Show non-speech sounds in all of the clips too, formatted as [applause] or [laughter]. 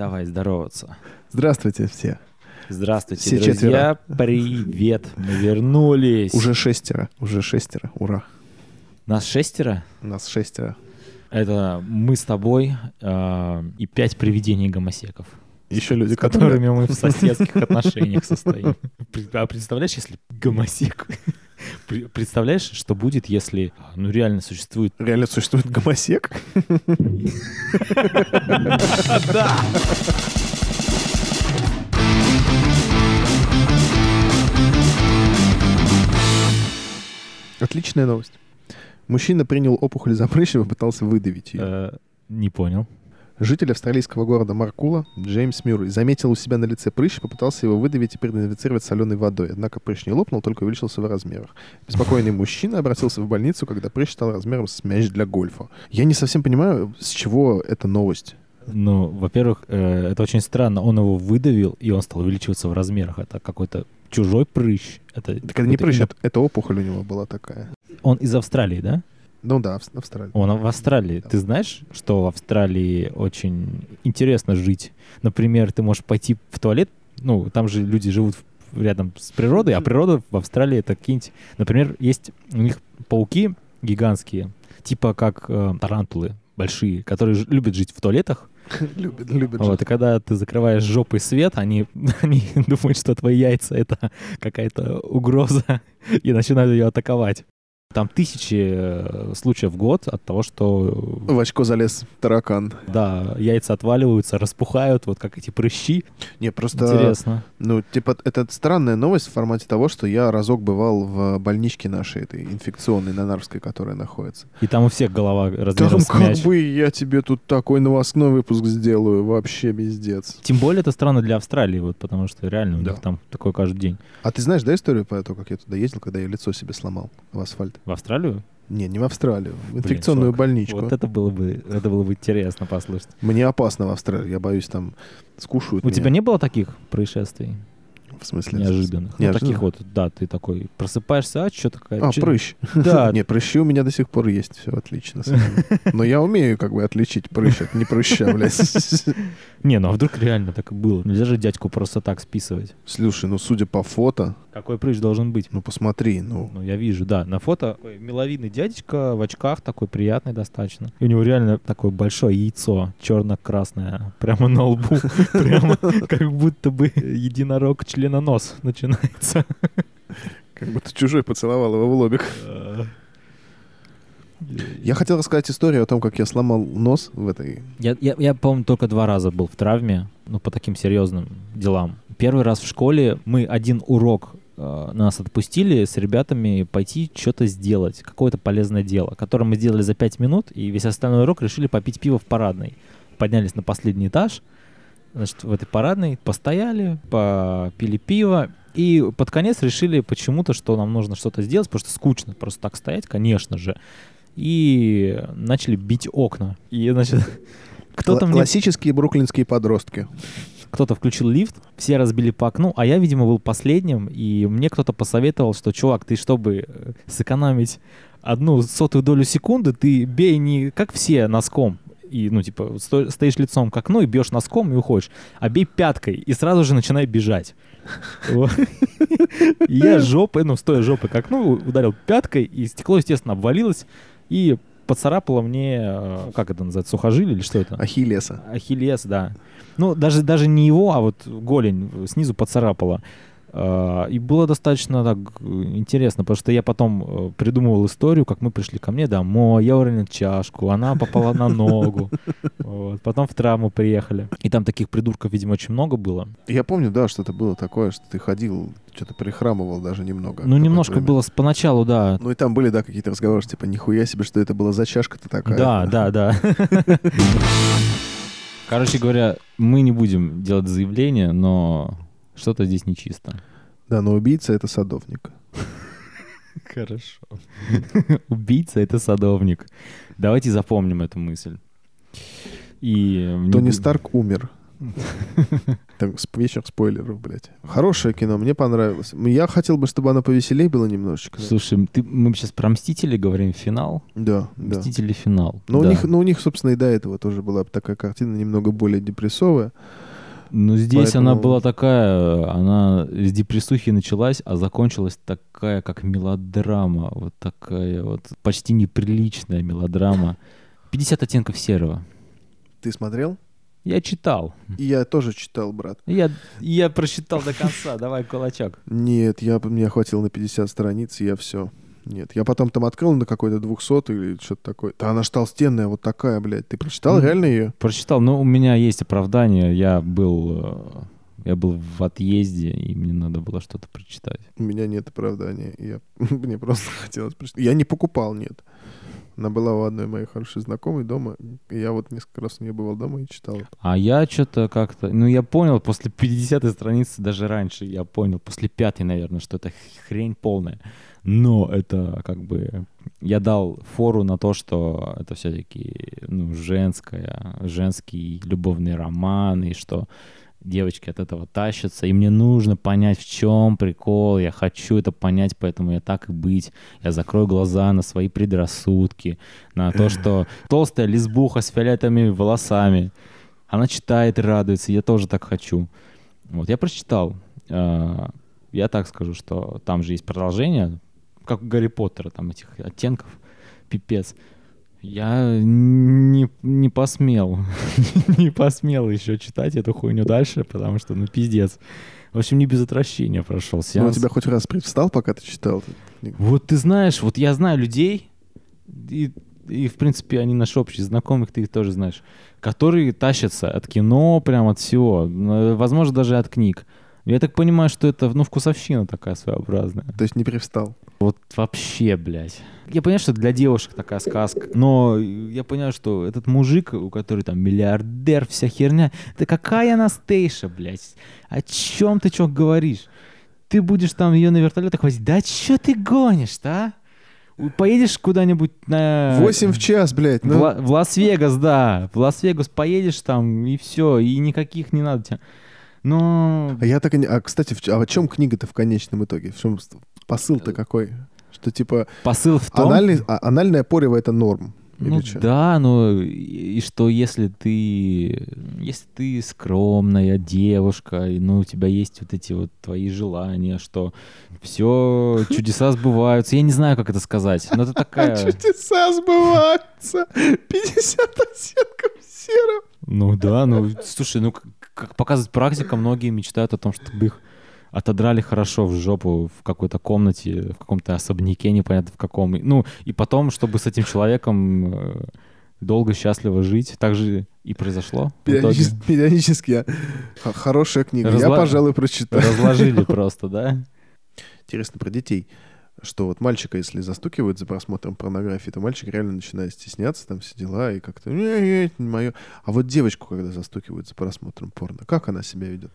Давай здороваться. Здравствуйте все. Здравствуйте, Все друзья. четверо. Привет. Мы вернулись. Уже шестеро. Уже шестеро. Ура. Нас шестеро. Нас шестеро. Это мы с тобой э, и пять привидений гомосеков. Еще люди, с которыми мы в соседских отношениях состоим. [laughs] А представляешь, если гомосек... Представляешь, что будет, если ну реально существует... Реально существует гомосек? Да! Отличная новость. Мужчина принял опухоль за прыщ и попытался выдавить ее. Э, Не понял. Житель австралийского города Маркула Джеймс Мюррей заметил у себя на лице прыщ и попытался его выдавить и продезинфицировать соленой водой. Однако прыщ не лопнул, только увеличился в размерах. Беспокойный мужчина обратился в больницу, когда прыщ стал размером с мяч для гольфа. Я не совсем понимаю, с чего эта новость. Ну, во-первых, э, это очень странно. Он его выдавил, и он стал увеличиваться в размерах. Это какой-то чужой прыщ. Это Так это не прыщ, это, это опухоль у него была такая. Он из Австралии, да? Ну да, в Австралии. Он в Австралии. Ты знаешь, что в Австралии очень интересно жить? Например, ты можешь пойти в туалет, ну, там же люди живут рядом с природой, а природа в Австралии это какие-нибудь... Например, есть у них пауки гигантские, типа как э, тарантулы большие, которые ж- любят жить в туалетах. [laughs] Любит, любит. Вот, и когда ты закрываешь жопой свет, они, [laughs] они думают, что твои яйца — это какая-то угроза, [laughs] и начинают ее атаковать. Там тысячи э, случаев в год от того, что В очко залез таракан. да, яйца отваливаются, распухают, вот как эти прыщи. Не, просто... Интересно. Ну, типа, это странная новость в формате того, что я разок бывал в больничке нашей, этой инфекционной, на Нарвской, которая находится. И там у всех голова размером Там как бы я тебе тут такой новостной выпуск сделаю, вообще пиздец. Тем более это странно для Австралии, вот, потому что реально у Да. них там такое каждый день. А ты знаешь, да, историю про то, как я туда ездил, когда я лицо себе сломал в асфальт? В Австралию? Не, не в Австралию, в инфекционную чувак, больничку. Вот это было бы, это было бы интересно послушать. Мне опасно в Австралии, я боюсь, там скушают У меня. тебя не было таких происшествий? В смысле? неожиданных. Ну, Неожиданных? таких вот, да, ты такой просыпаешься, а что такая... А, чё- прыщ. [laughs] Да, Не, прыщи у меня до сих пор есть, все отлично. [laughs] Но я умею как бы отличить прыщ от не прыща, блядь. [laughs] не, ну а вдруг реально так и было? Нельзя же дядьку просто так списывать. Слушай, ну судя по фото, Какой прыщ должен быть? ну посмотри, ну Ну, я вижу, да. На фото такой миловидный дядечка в очках, такой приятный достаточно. И у него реально такое большое яйцо, черно-красное, прямо на лбу. Прямо как будто бы единорог членонос начинается. [laughs] как будто чужой поцеловал его в лобик. Я хотел рассказать историю о том, как я сломал нос в этой... Я, я, я, по-моему, только два раза был в травме, ну, по таким серьезным делам. Первый раз в школе мы один урок э, нас отпустили с ребятами пойти что-то сделать, какое-то полезное дело, которое мы сделали за пять минут, и весь остальной урок решили попить пиво в парадной. Поднялись на последний этаж, значит, в этой парадной, постояли, попили пиво, и под конец решили почему-то, что нам нужно что-то сделать, потому что скучно просто так стоять, конечно же. И начали бить окна. И, значит, [laughs] кто-то мне Классические бруклинские подростки. кто-то включил лифт, все разбили по окну, а я, видимо, был последним, и мне кто-то посоветовал, что, чувак, ты чтобы э, сэкономить одну сотую долю секунды, ты бей не как все носком, и, ну, типа, сто- стоишь лицом к окну и бьешь носком и уходишь, а бей пяткой и сразу же начинай бежать. [laughs] Я жопой, ну, стоя жопой к окну, ударил пяткой, и стекло, естественно, обвалилось, и поцарапало мне, э, как это называется, сухожилие или что это? Ахиллеса. Ахиллес, да. Ну, даже, даже не его, а вот голень снизу поцарапала. А, И было достаточно так интересно, потому что я потом э, придумывал историю, как мы пришли ко мне домой, я уронил чашку, она попала на ногу. [laughs] Вот. Потом в травму приехали. И там таких придурков, видимо, очень много было. Я помню, да, что-то было такое, что ты ходил, что-то прихрамывал даже немного. Ну, немножко время. было поначалу, да. Ну и там были, да, какие-то разговоры, что, типа, нихуя себе, что это была за чашка-то такая. Да, да, да. [laughs] Короче говоря, мы не будем делать заявление, но что-то здесь нечисто. Да, но убийца — это садовник. Хорошо. [laughs] Убийца — это садовник. Давайте запомним эту мысль. И Тони Старк умер. [laughs] Так, сп- вечер спойлеров, блядь. Хорошее кино, мне понравилось. Я хотел бы, чтобы оно повеселее было немножечко. Слушай, ты, мы сейчас про Мстители говорим, финал? Да, да. Мстители финал. Но, да. у них, но у них, собственно, и до этого тоже была такая картина немного более депрессовая. Ну, здесь она Поэтому- была такая, она с депрессухи началась, а закончилась такая, как мелодрама. Вот такая вот почти неприличная мелодрама. 50 оттенков серого. Ты смотрел? Я читал. И я тоже читал, брат. Я, я прочитал до конца. Давай кулачок. Нет, я, мне хватило на 50 страниц, и я все. Нет, я потом там открыл на какой-то 200 или что-то такое. Да она ж толстенная, вот такая, блядь. Ты прочитал Ну, реально ее? Прочитал, но у меня есть оправдание. Я был, э, я был в отъезде, и мне надо было что-то прочитать. У меня нет оправдания. Я, [laughs] мне просто хотелось прочитать. Я не покупал, нет. Она была у одной моей хорошей знакомой дома. И я вот несколько раз у нее бывал дома и читал. А я что-то как-то... Ну, я понял после 50 страницы, даже раньше я понял, после пятой, наверное, что это хрень полная. Но это как бы... Я дал фору на то, что это все-таки ну, женская, женский любовный роман, и что девочки от этого тащатся, и мне нужно понять, в чем прикол, я хочу это понять, поэтому я так и быть, я закрою глаза на свои предрассудки, на то, что толстая лесбуха с фиолетовыми волосами, она читает и радуется, я тоже так хочу. Вот, я прочитал. Э, Я так скажу, что там же есть продолжение, как у Гарри Поттера, там этих оттенков, пипец. Я не, не посмел, [laughs] не посмел еще читать эту хуйню дальше, потому что, ну, пиздец. В общем, не без отвращения прошел Ну, у сеанс. тебя хоть раз привстал, пока ты читал? Вот ты знаешь, вот я знаю людей, и, и в принципе они наши общие знакомых, ты их тоже знаешь, которые тащатся от кино, прям от всего, ну, возможно, даже от книг. Я так понимаю, что это, ну, вкусовщина такая своеобразная. То есть не привстал? Вот вообще, блядь. Я понимаю, что для девушек такая сказка, но я понимаю, что этот мужик, у которого там миллиардер, вся херня, это какая Анастейша, блядь? О чем ты что говоришь? Ты будешь там ее на вертолетах возить? Да что ты гонишь-то, а? Поедешь куда-нибудь на... 8 в час, блядь. В, Ну, Ла- в Лас-Вегас, да. В Лас-Вегас поедешь там, и все, и никаких не надо тебе. Но А я так и не... А, кстати, в а о чем книга-то в конечном итоге? В чем с- Э, посыл-то какой? Что типа посыл в том... анальный, а- анальное порево — это норм? Ну чё? да, но и и что если ты, если ты скромная девушка, и, ну у тебя есть вот эти вот твои желания, что все [laughs] чудеса сбываются. Я не знаю, как это сказать, но это А такая. чудеса сбываются! [laughs] 50 оттенков серого! Ну да, ну слушай, ну как показывает практика, многие мечтают о том, чтобы их отодрали хорошо в жопу в какой-то комнате, в каком-то особняке, непонятно в каком. Ну, и потом, чтобы с этим человеком э, долго, счастливо жить. Так же и произошло. Периодически, периодически я... Хорошая книга. Я, Разла- пожалуй, прочитаю. Разложили просто, да? Интересно про детей. Что вот мальчика, если застукивают за просмотром порнографии, то мальчик реально начинает стесняться, там все дела, и как-то, не, не, мое. А вот девочку, когда застукивают за просмотром порно, как она себя ведет?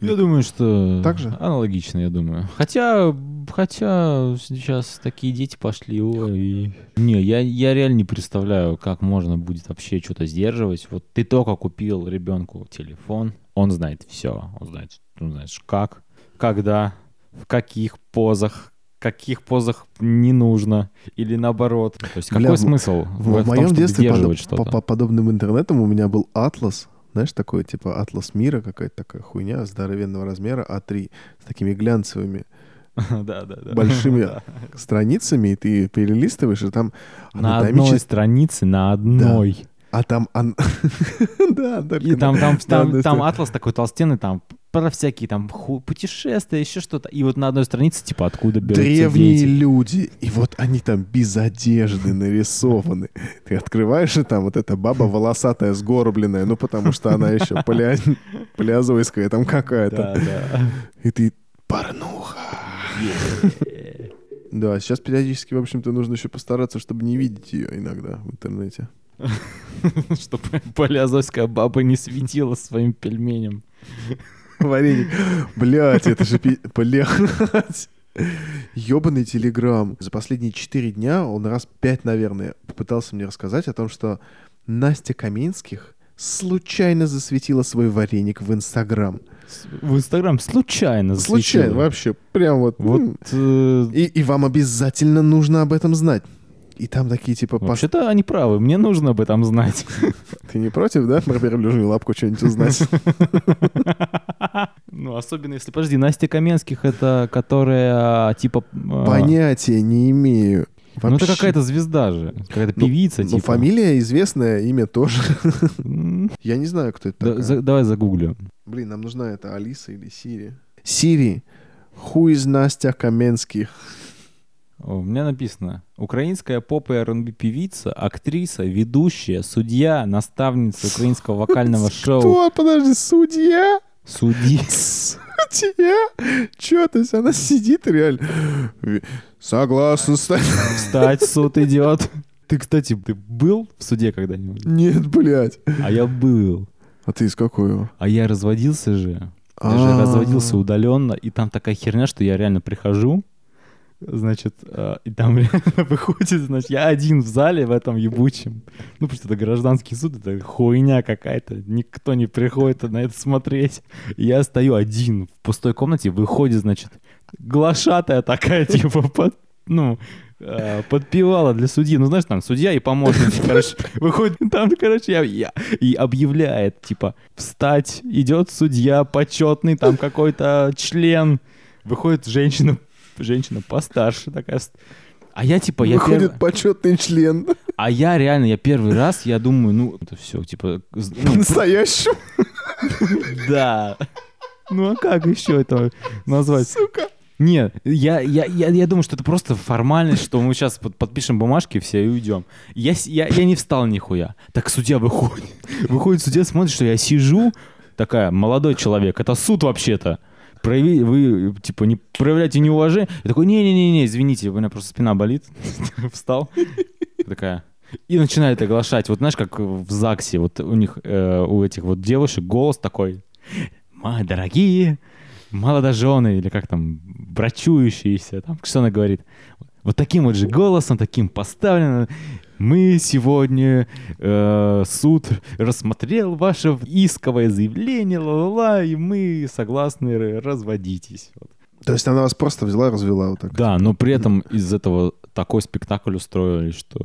Я думаю, что Так же? аналогично, я думаю. Хотя, хотя сейчас такие дети пошли, ой. и- Не, я, я реально не представляю, как можно будет вообще что-то сдерживать. Вот ты только купил ребенку телефон, он знает все, он знает, он знает как, когда, в каких позах, каких позах не нужно, или наоборот. То есть Бля, какой в- смысл в, В, в том, моем чтобы детстве подо- сдерживать по, что-то? по подобным интернетам у меня был атлас, знаешь, такой, типа атлас мира, какая-то такая хуйня здоровенного размера, А3, с такими глянцевыми [laughs] Да, да, да. большими [laughs] страницами, и ты перелистываешь, и там На одной странице, на одной. А там... ан- [laughs] Да, И только там, на- там, там, там стороне. атлас такой толстенный, там про всякие там ху- путешествия, еще что-то. И вот на одной странице, типа, откуда берутся Древние дети. люди, и вот они там без одежды нарисованы. Ты открываешь, и там вот эта баба волосатая, сгорбленная, ну потому что она еще палео- палеозойская там какая-то. И ты порнуха. Да, сейчас периодически, в общем-то, нужно еще постараться, чтобы не видеть ее иногда в интернете. [laughs] Чтобы [laughs] палеозойская баба не светила своим пельменем. [laughs] Вареник. Блять, это же... Блять. Ёбаный телеграм. За последние четыре дня он раз пять, наверное, попытался мне рассказать о том, что Настя Каминских случайно засветила свой вареник в Инстаграм. В Инстаграм случайно засветила. Случайно, вообще, прям вот. Вот, э, И, и вам обязательно нужно об этом знать. И там такие типа, вообще-то они правы, мне нужно об этом знать. [laughs] ты не против, да, про первую лапку что-нибудь узнать? [laughs] Ну, особенно если, подожди, Настя Каменских, это которая, типа... а, Понятия не имею. Ну, это Вообще. какая-то звезда же, какая-то Ну, певица, Ну, типа. фамилия известная, имя тоже. [laughs] Я не знаю, кто это да- такая. за- Давай загуглю. Блин, нам нужна это Алиса или Сири. Сири, who is Настя Каменских? У меня написано. Украинская поп и R&B певица, актриса, ведущая, судья, наставница украинского вокального шоу. Кто? Подожди, судья? Судья. Судья? Че, то есть она сидит реально? Согласна стать. Встать, суд идет. Ты, кстати, ты был в суде когда-нибудь? Нет, блядь. А я был. А ты из какой его? А я разводился же. Я А. же разводился удаленно, и там такая херня, что я реально прихожу, значит, э, и там [laughs] выходит, значит, я один в зале в этом ебучем. Ну, потому что это гражданский суд, это хуйня какая-то. Никто не приходит на это смотреть. И я стою один в пустой комнате, выходит, значит, глашатая такая, [laughs] типа, под, ну, э, подпевала для судьи. Ну, знаешь, там судья и помощник, короче, выходит там, короче, я, я- и объявляет, типа, встать, идет судья почетный, там какой-то член, выходит женщина, женщина постарше такая, а я, типа, я Выходит перв- почетный член. а я реально, я первый раз, я думаю, ну, это все, типа, ну, Настоящим, да. Ну, а как еще это назвать? сука. Нет, я, я, я, я думаю, что это просто формальность, что мы сейчас под- подпишем бумажки все и уйдем. Я, я, я не встал нихуя. Так судья выходит. Выходит судья, смотрит, что я сижу, такая, молодой человек, это суд вообще-то. Прояви, вы, типа, не проявляйте неуважение. Я такой, не-не-не, извините, у меня просто спина болит. [laughs] Встал. Такая. И начинает оглашать. Вот знаешь, как в ЗАГСе, вот у них, э, у этих вот девушек голос такой. Мои дорогие молодожены, или как там, брачующиеся, там, что она говорит. Вот таким вот же голосом, таким поставлено. Мы сегодня, э, суд рассмотрел ваше исковое заявление, ла-ла-ла, и мы согласны, разводитесь. Вот. То есть она вас просто взяла и развела вот так. Да, но при этом из этого такой спектакль устроили, что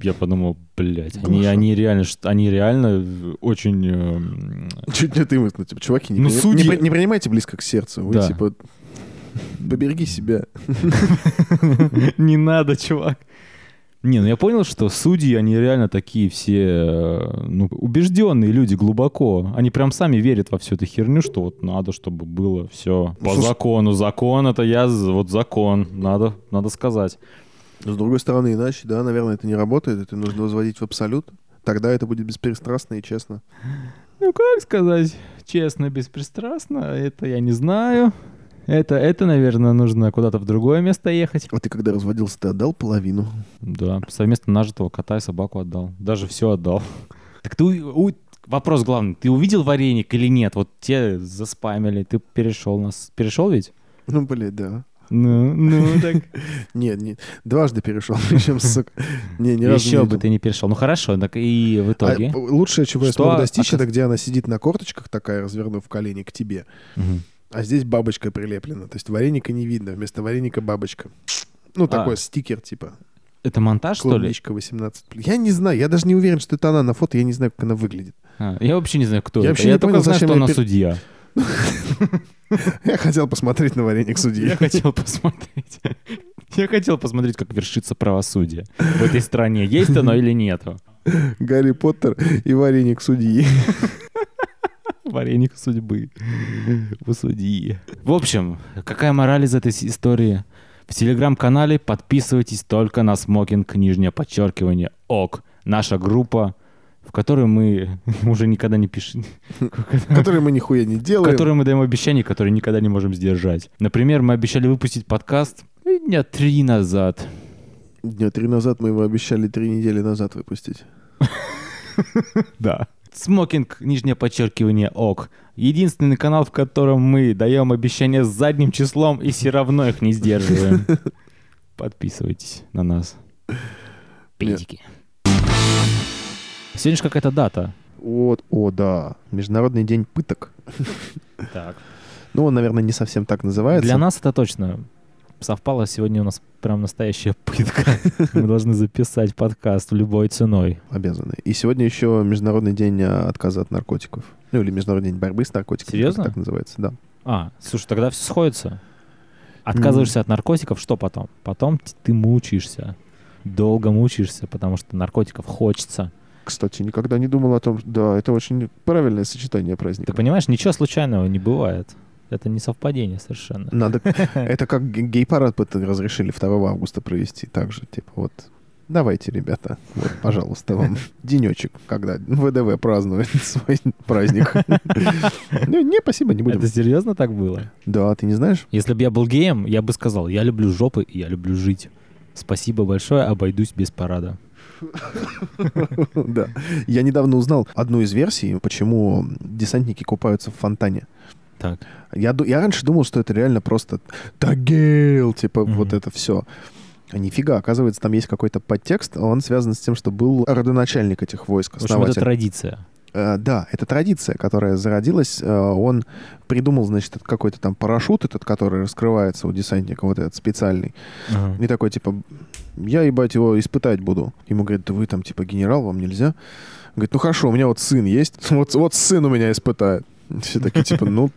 я подумал, блядь, они, Гоша. они реально, они реально очень... эм, Чуть не ты ну, типа, чуваки, не, Ну, при- судьи- не не принимайте близко к сердцу. Вы, Да. типа, побереги себя. [laughs] Не надо, чувак. Не, ну я понял, что судьи, они реально такие все, э, ну, убежденные люди глубоко. Они прям сами верят во всю эту херню, что вот надо, чтобы было все по Слушай- закону. Закон это я, вот закон, надо, надо сказать. С другой стороны, иначе, да, наверное, это не работает. Это нужно возводить в абсолют. Тогда это будет беспристрастно и честно. Ну, как сказать, честно, беспристрастно, это я не знаю. Это, это, наверное, нужно куда-то в другое место ехать. А ты когда разводился, ты отдал половину? Да, совместно нажитого кота и собаку отдал. Даже все отдал. [laughs] Так ты... у- Вопрос главный. Ты увидел вареник или нет? Вот те заспамили. Ты перешел нас... Перешел ведь? Ну, блядь, да. Ну, ну, [laughs] так... Нет, нет. Дважды перешел, [laughs] причем, сука. Не, ни разу Еще бы ты не перешел. Ну, хорошо. Так и в А итоге... лучшее, чего я смог достичь, оказ- это где она сидит на корточках такая, развернув колени к тебе. А здесь бабочка прилеплена. То есть вареника не видно, вместо вареника бабочка. Ну, такой А. стикер, типа. Это монтаж, что ли? Клубничка 18. Я не знаю, я даже не уверен, что это она на фото, я не знаю, как она выглядит. А, я вообще не знаю, кто Я это. вообще я не только понял, знаю, что я она пер- судья. [laughs] Я хотел посмотреть на вареник судьи. Я хотел посмотреть. Я хотел посмотреть, как вершится правосудие в этой стране. Есть оно или нету? Гарри Поттер и вареник судьи. Вареник судьбы. [laughs] У судьи. В общем, какая мораль из этой истории? В телеграм-канале подписывайтесь только на смокинг, нижнее подчеркивание, ок. Наша группа, в которой мы [laughs] уже никогда не пишем. [laughs] Которые мы нихуя не В делаем. которой мы даем обещания, которые никогда не можем сдержать. Например, мы обещали выпустить подкаст дня три назад. Дня три назад мы его обещали три недели назад выпустить. Да. Смокинг, нижнее подчеркивание, ок. Единственный канал, в котором мы даем обещания с задним числом и все равно их не сдерживаем. [laughs] Подписывайтесь на нас. Педики. Сегодня же какая-то дата. Вот, о, да. Международный день пыток. Так. Ну, он, наверное, не совсем так называется. Для нас это точно совпало. Сегодня у нас прям настоящая пытка. [laughs] Мы должны записать подкаст любой ценой. Обязаны. И сегодня еще Международный день а, отказа от наркотиков. Ну, или Международный день борьбы с наркотиками. Серьезно? Так называется, да. А, слушай, тогда все сходится. Отказываешься от наркотиков, что потом? Потом ты мучаешься. Долго мучаешься, потому что наркотиков хочется. Кстати, никогда не думал о том, да, это очень правильное сочетание праздника. Ты понимаешь, ничего случайного не бывает. Это не совпадение совершенно. Надо... [laughs] Это как ге- гей-парад разрешили 2 августа провести. Так же, типа, вот, давайте, ребята, вот, пожалуйста, вам [laughs] денечек, когда ВДВ празднует [laughs] свой праздник. Ну, Не, спасибо, не будем. Это серьезно так было? Да, ты не знаешь? Если бы я был геем, я бы сказал, я люблю жопы и я люблю жить. Спасибо большое, обойдусь без парада. Да. Я недавно узнал одну из версий, почему десантники купаются в фонтане. Так. Я, я раньше думал, что это реально просто тагейл, типа Мгм. вот это все. А нифига, оказывается, там есть какой-то подтекст, он связан с тем, что был родоначальник этих войск, В общем, это основатель. традиция. Э, да, это традиция, которая зародилась. Э, он придумал, значит, какой-то там парашют, этот, который раскрывается у десантника, вот этот специальный. Ага. И такой, типа, я, ебать, его испытать буду. Ему говорят, да вы там, типа, генерал, вам нельзя. Говорит, ну хорошо, у меня вот сын есть, [laughs] вот, вот сын у меня испытает. Все такие, типа, ну,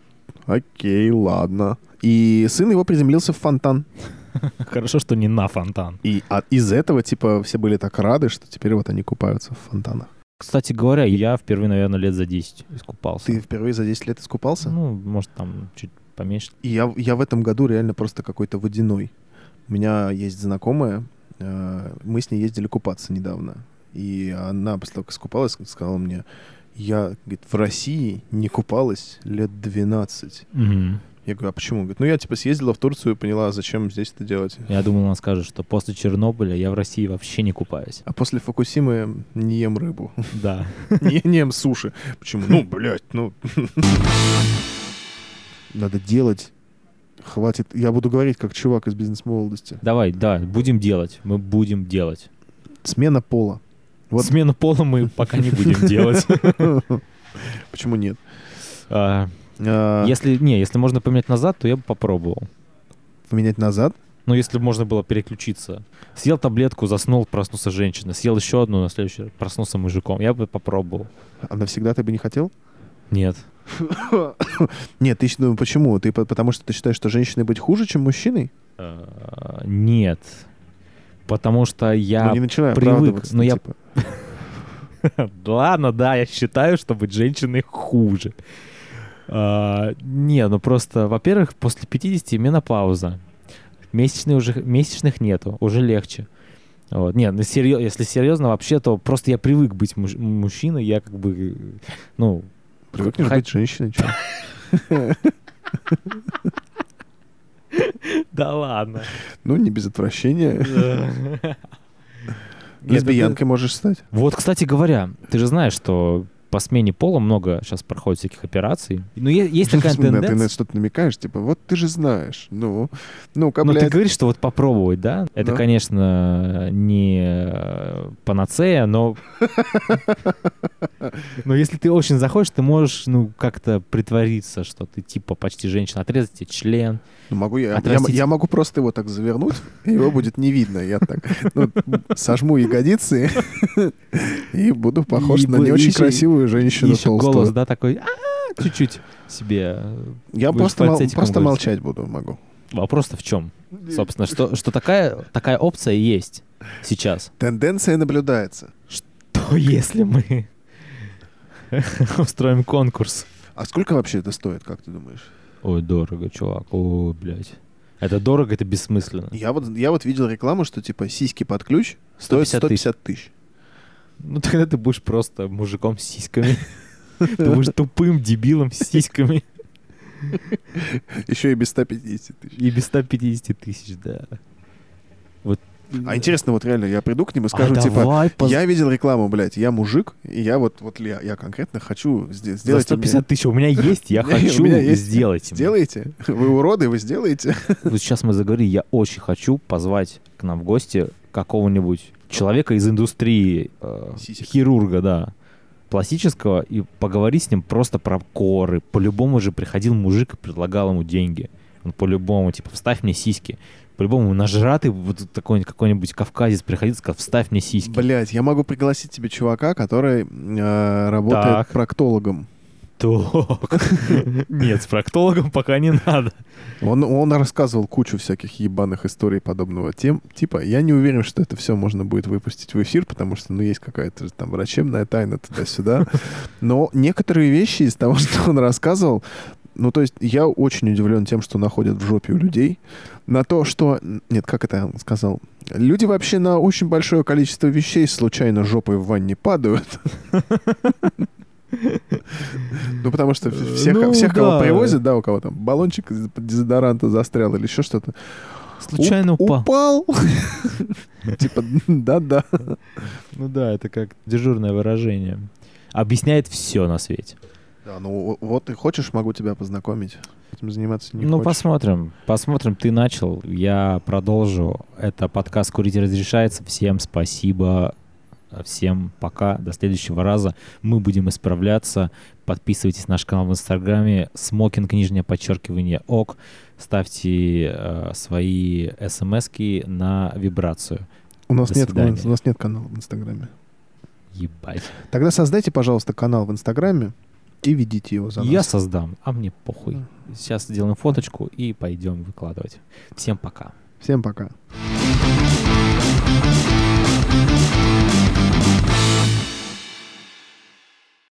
окей, ладно. И сын его приземлился в фонтан. [laughs] Хорошо, что не на фонтан. И а из этого, типа, все были так рады, что теперь вот они купаются в фонтанах. Кстати говоря, я впервые, наверное, лет за 10 искупался. Ты впервые за 10 лет искупался? Ну, может, там чуть поменьше. И я, я в этом году реально просто какой-то водяной. У меня есть знакомая, э, мы с ней ездили купаться недавно. И она после того, как искупалась, сказала мне, я говорит, в России не купалась лет 12. Мгм. Я говорю, а почему? Говорит, ну я типа съездила в Турцию и поняла, зачем здесь это делать. Я думал, она скажет, что после Чернобыля я в России вообще не купаюсь. А после Фукусимы не ем рыбу. Да. [laughs] Не, не ем суши. Почему? Ну, блядь, ну... Надо делать. Хватит. Я буду говорить как чувак из бизнес-молодости. Давай, да, будем делать. Мы будем делать. Смена пола. Вот. Смену пола мы пока не будем делать. [laughs] Почему нет? А, А, Если, не, если можно поменять назад, то я бы попробовал. Поменять назад? Ну, если бы можно было переключиться. Съел таблетку, заснул, проснулся женщина. Съел еще одну, на следующий проснулся мужиком. Я бы попробовал. А навсегда ты бы не хотел? Нет. [laughs] Нет, ты ну, почему? Ты по- потому что ты считаешь, что женщиной быть хуже, чем мужчиной? А, Нет. Потому что я... ну, не начинай привык, оправдываться, но я- типа. [laughs] Ладно, да, я считаю, что быть женщиной хуже. А, не, ну просто, во-первых, после 50 менопауза. Месячные уже, месячных нету, уже легче. Вот. Нет, ну, серьё- если серьезно, вообще, то просто я привык быть муж- мужчиной, я как бы, ну... Привыкнешь хот- быть женщиной, чё? [laughs] Да ладно. Ну, не без отвращения. Лесбиянкой можешь стать. Вот, кстати говоря, ты же знаешь, что по смене пола много сейчас проходит всяких операций. Ну, е- есть такая Да, Ты на тенденция. что-то намекаешь, типа, вот ты же знаешь. Ну, Ну, ты блядь. говоришь, что вот попробовать, да? Это, конечно, не э, панацея, но... [laughs] Но если ты очень захочешь, ты можешь, ну, как-то притвориться, что ты типа почти женщина, отрезать тебе член. Ну, могу я, я, Отрастить. я могу просто его так завернуть, его будет не видно. Я так ну, сожму ягодицы [laughs] и буду похож И на не очень еще- красивую И женщину еще голос, толстую. да, такой, «А-а-а», чуть-чуть себе. э, Я просто, мол- просто молчать буду, могу. Вопрос-то в чем? Собственно, что, что такая, такая опция есть сейчас. Тенденция наблюдается. То если мы устроим конкурс. А сколько вообще это стоит, как ты думаешь? Ой, дорого, чувак. Ой, блядь. Это дорого, это бессмысленно. Я вот, я вот видел рекламу, что типа сиськи под ключ стоят 150 тысяч. 150 тысяч. Ну тогда ты будешь просто мужиком с сиськами. Ты будешь тупым дебилом с сиськами. Еще и без 150 тысяч. И без 150 тысяч, да. Вот. А интересно, вот реально, я приду к ним и скажу, а типа, давай поз- я видел рекламу, блядь, я мужик, и я вот, вот я, я конкретно хочу сде- За сделать... мне- 150 тысяч у меня есть, я [laughs] хочу сделать. мне. Сделаете? Вы уроды, вы сделаете? Вот сейчас мы заговорили, я очень хочу позвать к нам в гости какого-нибудь человека из индустрии, э, Сисек. хирурга, да. пластического и поговорить с ним просто про коры. По-любому же приходил мужик и предлагал ему деньги. Он по-любому, типа, вставь мне сиськи. По-любому нажратый вот такой какой-нибудь кавказец приходил и сказал, вставь мне сиськи. Блять, я могу пригласить тебе чувака, который э, работает Так. проктологом. Так. [laughs] Нет, с проктологом пока не надо. Он, он рассказывал кучу всяких ебаных историй подобного тем. Типа, я не уверен, что это все можно будет выпустить в эфир, потому что, ну, есть какая-то там врачебная тайна туда-сюда. [laughs] Но некоторые вещи из того, [laughs] что он рассказывал, ну, то есть я очень удивлен тем, что находят в жопе у людей. На то, что... Нет, как это он сказал? Люди вообще на очень большое количество вещей случайно жопой в ванне падают. Ну, потому что всех, Ну, всех кого да. привозят, да, у кого там баллончик дезодоранта застрял или еще что-то. Случайно Уп- упал. Упал. [laughs] Типа, да-да. Ну да, это как дежурное выражение. Объясняет все на свете. Да, ну вот ты хочешь, могу тебя познакомить. Этим заниматься не ну, хочешь. посмотрим. Посмотрим. Ты начал, я продолжу. Это подкаст «Курить разрешается». Всем спасибо. Всем пока. До следующего раза. Мы будем исправляться. Подписывайтесь на наш канал в Инстаграме. Смокинг, нижнее подчеркивание, ок. Ставьте э, свои смски на вибрацию. У нас, До нет, у, свидания. нас, у нас нет канала в Инстаграме. Ебать. Тогда создайте, пожалуйста, канал в Инстаграме и ведите его за нас. Я создам, а мне похуй. Сейчас сделаем фоточку и пойдем выкладывать. Всем пока. Всем пока.